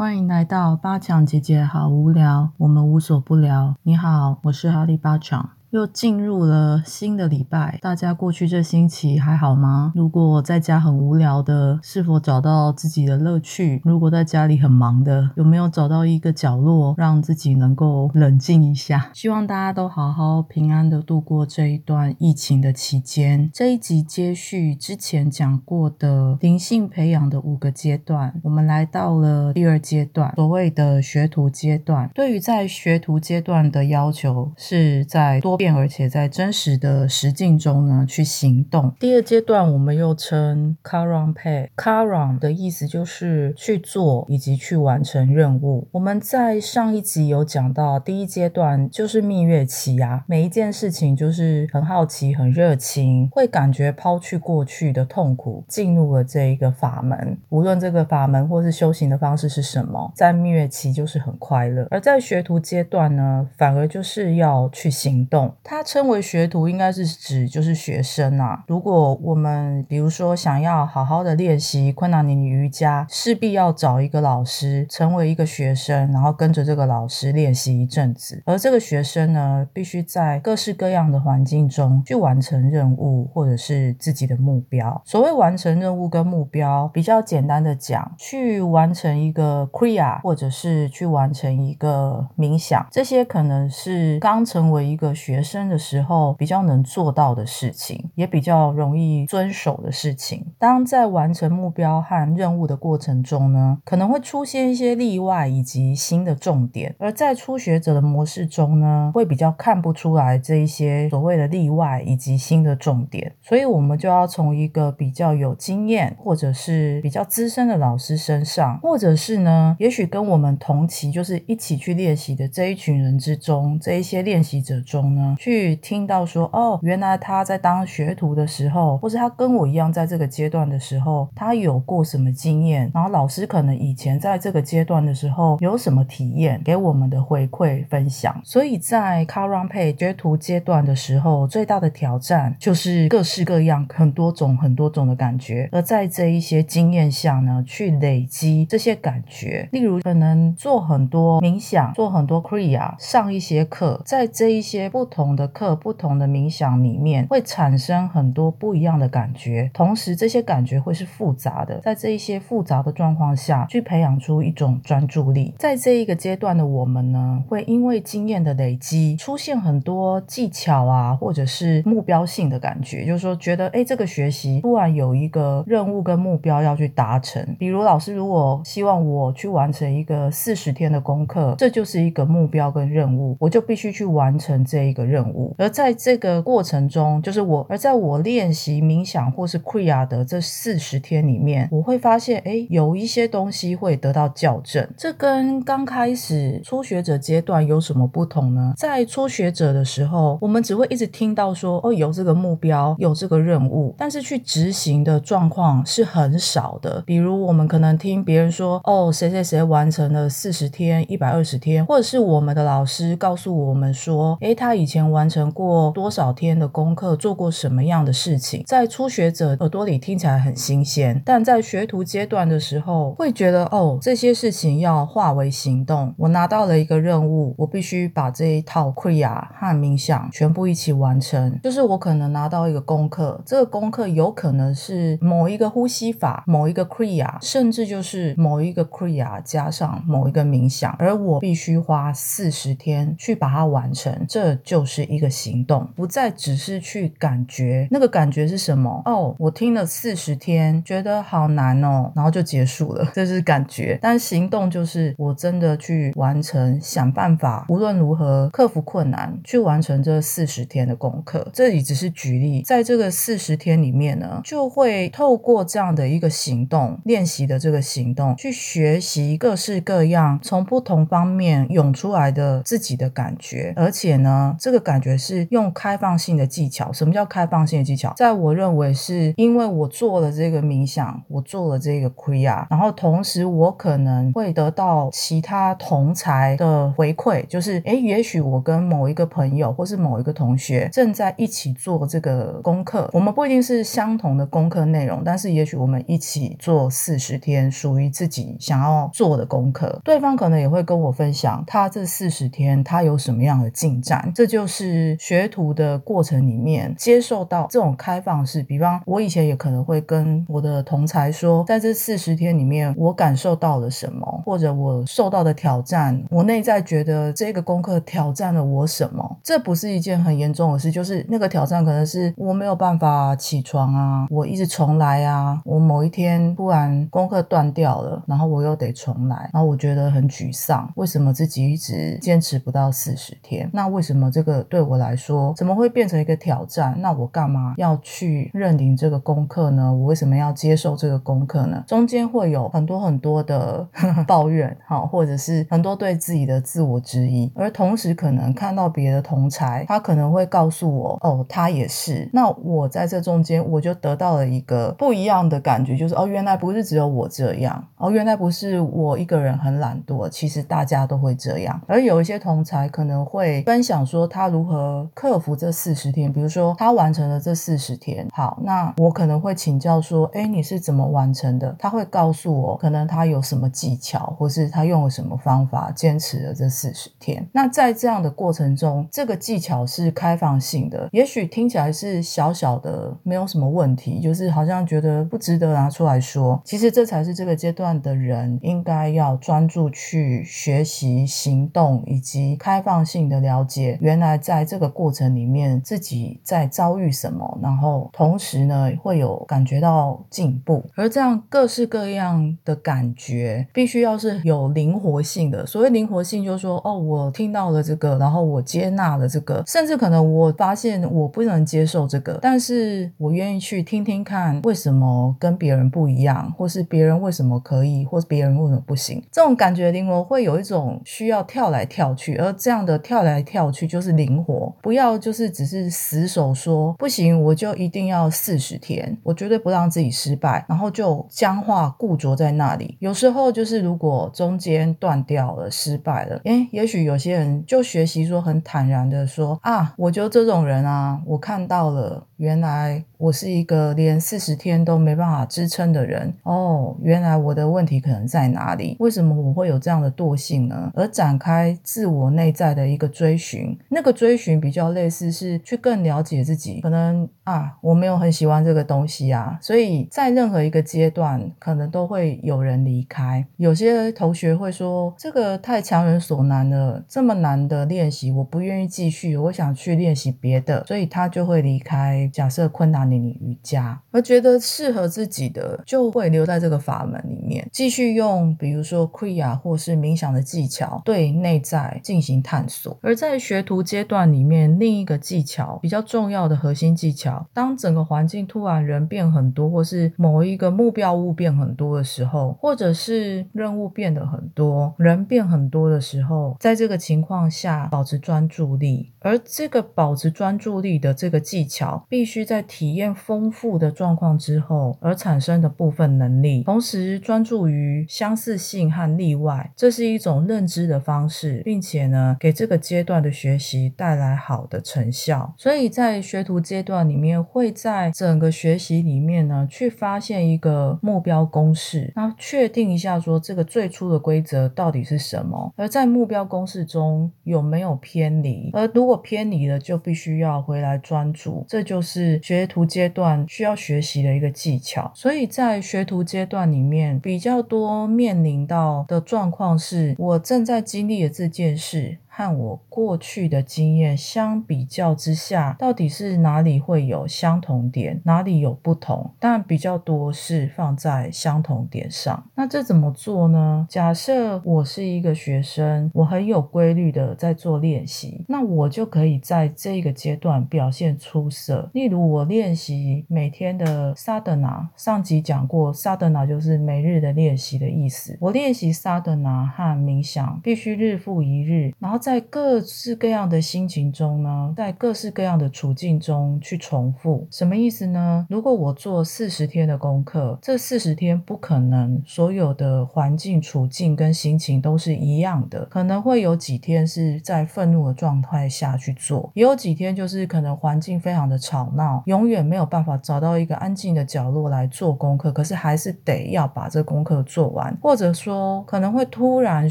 欢迎来到八强姐姐好无聊，我们无所不聊。你好，我是哈利八强。又进入了新的礼拜，大家过去这星期还好吗？如果在家很无聊的，是否找到自己的乐趣？如果在家里很忙的，有没有找到一个角落让自己能够冷静一下？希望大家都好好平安的度过这一段疫情的期间。这一集接续之前讲过的灵性培养的五个阶段，我们来到了第二阶段，所谓的学徒阶段。对于在学徒阶段的要求，是在多。变，而且在真实的实境中呢，去行动。第二阶段，我们又称 Karan Pay。Karan 的意思就是去做以及去完成任务。我们在上一集有讲到，第一阶段就是蜜月期啊，每一件事情就是很好奇、很热情，会感觉抛去过去的痛苦，进入了这一个法门。无论这个法门或是修行的方式是什么，在蜜月期就是很快乐。而在学徒阶段呢，反而就是要去行动。它称为学徒，应该是指就是学生啊。如果我们比如说想要好好的练习昆达尼尼瑜伽，势必要找一个老师，成为一个学生，然后跟着这个老师练习一阵子。而这个学生呢，必须在各式各样的环境中去完成任务，或者是自己的目标。所谓完成任务跟目标，比较简单的讲，去完成一个 kriya，或者是去完成一个冥想，这些可能是刚成为一个学。学生的时候比较能做到的事情，也比较容易遵守的事情。当在完成目标和任务的过程中呢，可能会出现一些例外以及新的重点。而在初学者的模式中呢，会比较看不出来这一些所谓的例外以及新的重点。所以，我们就要从一个比较有经验或者是比较资深的老师身上，或者是呢，也许跟我们同期就是一起去练习的这一群人之中，这一些练习者中呢。去听到说哦，原来他在当学徒的时候，或是他跟我一样在这个阶段的时候，他有过什么经验？然后老师可能以前在这个阶段的时候有什么体验，给我们的回馈分享。所以在 c a r o n Pay 学徒阶段的时候，最大的挑战就是各式各样、很多种、很多种的感觉。而在这一些经验下呢，去累积这些感觉，例如可能做很多冥想，做很多 Kriya，上一些课，在这一些不同。同的课，不同的冥想里面会产生很多不一样的感觉，同时这些感觉会是复杂的，在这一些复杂的状况下去培养出一种专注力。在这一个阶段的我们呢，会因为经验的累积，出现很多技巧啊，或者是目标性的感觉，就是说觉得哎，这个学习突然有一个任务跟目标要去达成。比如老师如果希望我去完成一个四十天的功课，这就是一个目标跟任务，我就必须去完成这一个。任务，而在这个过程中，就是我，而在我练习冥想或是 Kriya 的这四十天里面，我会发现，哎，有一些东西会得到校正。这跟刚开始初学者阶段有什么不同呢？在初学者的时候，我们只会一直听到说，哦，有这个目标，有这个任务，但是去执行的状况是很少的。比如，我们可能听别人说，哦，谁谁谁完成了四十天、一百二十天，或者是我们的老师告诉我们说，哎，他已前。完成过多少天的功课，做过什么样的事情，在初学者耳朵里听起来很新鲜，但在学徒阶段的时候，会觉得哦，这些事情要化为行动。我拿到了一个任务，我必须把这一套 Kriya 和冥想全部一起完成。就是我可能拿到一个功课，这个功课有可能是某一个呼吸法、某一个 Kriya，甚至就是某一个 Kriya 加上某一个冥想，而我必须花四十天去把它完成，这就就。是一个行动，不再只是去感觉那个感觉是什么哦。我听了四十天，觉得好难哦，然后就结束了，这是感觉。但行动就是我真的去完成，想办法，无论如何克服困难，去完成这四十天的功课。这里只是举例，在这个四十天里面呢，就会透过这样的一个行动练习的这个行动，去学习各式各样从不同方面涌出来的自己的感觉，而且呢，这。这个感觉是用开放性的技巧。什么叫开放性的技巧？在我认为是因为我做了这个冥想，我做了这个 Kriya，然后同时我可能会得到其他同才的回馈，就是诶，也许我跟某一个朋友或是某一个同学正在一起做这个功课，我们不一定是相同的功课内容，但是也许我们一起做四十天属于自己想要做的功课，对方可能也会跟我分享他这四十天他有什么样的进展，这就就是学徒的过程里面接受到这种开放式。比方我以前也可能会跟我的同才说，在这四十天里面我感受到了什么，或者我受到的挑战，我内在觉得这个功课挑战了我什么，这不是一件很严重的事，就是那个挑战可能是我没有办法起床啊，我一直重来啊，我某一天突然功课断掉了，然后我又得重来，然后我觉得很沮丧，为什么自己一直坚持不到四十天？那为什么这个对我来说怎么会变成一个挑战？那我干嘛要去认领这个功课呢？我为什么要接受这个功课呢？中间会有很多很多的 抱怨，哈，或者是很多对自己的自我质疑，而同时可能看到别的同才，他可能会告诉我，哦，他也是。那我在这中间，我就得到了一个不一样的感觉，就是哦，原来不是只有我这样，哦，原来不是我一个人很懒惰，其实大家都会这样。而有一些同才可能会分享说，他他如何克服这四十天，比如说他完成了这四十天，好，那我可能会请教说，哎，你是怎么完成的？他会告诉我，可能他有什么技巧，或是他用了什么方法坚持了这四十天。那在这样的过程中，这个技巧是开放性的，也许听起来是小小的，没有什么问题，就是好像觉得不值得拿出来说。其实这才是这个阶段的人应该要专注去学习、行动以及开放性的了解，原来在这个过程里面自己在遭遇什么，然后同时呢会有感觉到进步。而这样各式各样的感觉，必须要是有灵活性的。所谓灵活性，就是说，哦，我听到了这个，然后我接纳了这个，甚至可能我发现我不能接受这个，但是我愿意去听听看，为什么跟别人不一样，或是别人为什么可以，或是别人为什么不行？这种感觉灵活会有一种需要跳来跳去，而这样的跳来跳去就是灵活，不要就是只是死守说不行，我就一定要四十天，我绝对不让自己失败，然后就僵化固着在那里。有时候就是如果中间断掉了，失败了，诶，也许有些人就学习说很坦然的说啊，我就这种人啊，我看到了，原来我是一个连四十天都没办法支撑的人哦，原来我的问题可能在哪里？为什么我会有这样的惰性呢？而展开自我内在的一个追寻，这个追寻比较类似是去更了解自己，可能啊，我没有很喜欢这个东西啊，所以在任何一个阶段，可能都会有人离开。有些同学会说，这个太强人所难了，这么难的练习，我不愿意继续，我想去练习别的，所以他就会离开。假设困难的你瑜伽，而觉得适合自己的，就会留在这个法门里面，继续用，比如说瑜伽或是冥想的技巧，对内在进行探索。而在学徒阶段里面，另一个技巧比较重要的核心技巧，当整个环境突然人变很多，或是某一个目标物变很多的时候，或者是任务变得很多，人变很多的时候，在这个情况下保持专注力，而这个保持专注力的这个技巧，必须在体验丰富的状况之后而产生的部分能力，同时专注于相似性和例外，这是一种认知的方式，并且呢，给这个阶段的学习带来好的成效。所以在学徒阶段里面，会在整个学习里面呢，去发现一个目标公式，那确定一下说这个最初的规则到底是什么，而在目标公式中有没有偏离，而如果偏离了，就必须要回来专注，这就是学徒阶段需要学习的一个技巧。所以在学徒阶段里面，比较多面临到的状况是，我正在经历的这件事。和我过去的经验相比较之下，到底是哪里会有相同点，哪里有不同？但比较多是放在相同点上。那这怎么做呢？假设我是一个学生，我很有规律的在做练习，那我就可以在这个阶段表现出色。例如，我练习每天的萨德纳，上集讲过，萨德纳就是每日的练习的意思。我练习萨德纳和冥想，必须日复一日，然后在在各式各样的心情中呢，在各式各样的处境中去重复，什么意思呢？如果我做四十天的功课，这四十天不可能所有的环境处境跟心情都是一样的，可能会有几天是在愤怒的状态下去做，也有几天就是可能环境非常的吵闹，永远没有办法找到一个安静的角落来做功课，可是还是得要把这功课做完，或者说可能会突然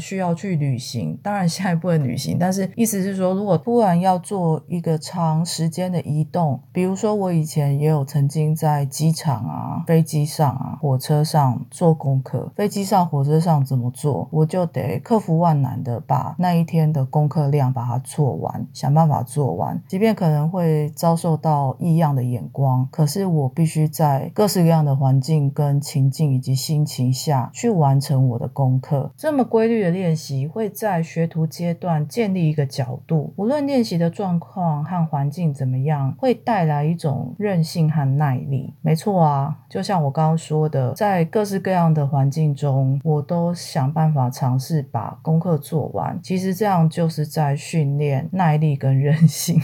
需要去旅行，当然下一步的旅行，但是意思是说，如果突然要做一个长时间的移动，比如说我以前也有曾经在机场啊、飞机上啊、火车上做功课，飞机上、火车上怎么做，我就得克服万难的把那一天的功课量把它做完，想办法做完，即便可能会遭受到异样的眼光，可是我必须在各式各样的环境跟情境以及心情下去完成我的功课。这么规律的练习会在学徒阶段建立一个角度，无论练习的状况和环境怎么样，会带来一种韧性和耐力。没错啊，就像我刚刚说的，在各式各样的环境中，我都想办法尝试把功课做完。其实这样就是在训练耐力跟韧性。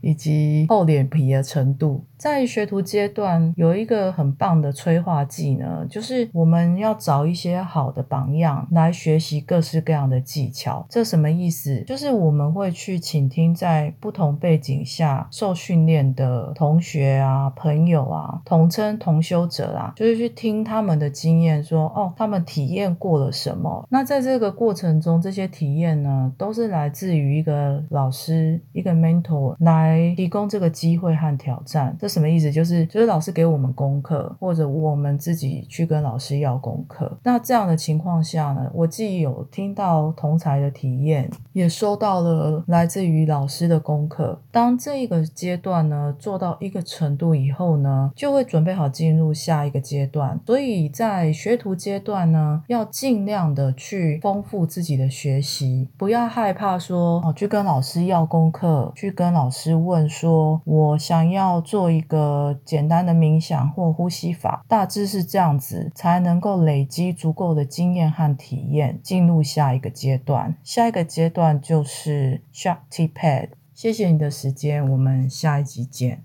以及厚脸皮的程度，在学徒阶段有一个很棒的催化剂呢，就是我们要找一些好的榜样来学习各式各样的技巧。这什么意思？就是我们会去倾听在不同背景下受训练的同学啊、朋友啊，统称同修者啊，就是去听他们的经验，说哦，他们体验过了什么。那在这个过程中，这些体验呢，都是来自于一个老师、一个 mentor 来。来提供这个机会和挑战，这什么意思？就是就是老师给我们功课，或者我们自己去跟老师要功课。那这样的情况下呢，我既有听到同才的体验，也收到了来自于老师的功课。当这个阶段呢做到一个程度以后呢，就会准备好进入下一个阶段。所以在学徒阶段呢，要尽量的去丰富自己的学习，不要害怕说哦，去跟老师要功课，去跟老师。问说：“我想要做一个简单的冥想或呼吸法，大致是这样子，才能够累积足够的经验和体验，进入下一个阶段。下一个阶段就是 Shakti Pad。谢谢你的时间，我们下一集见。”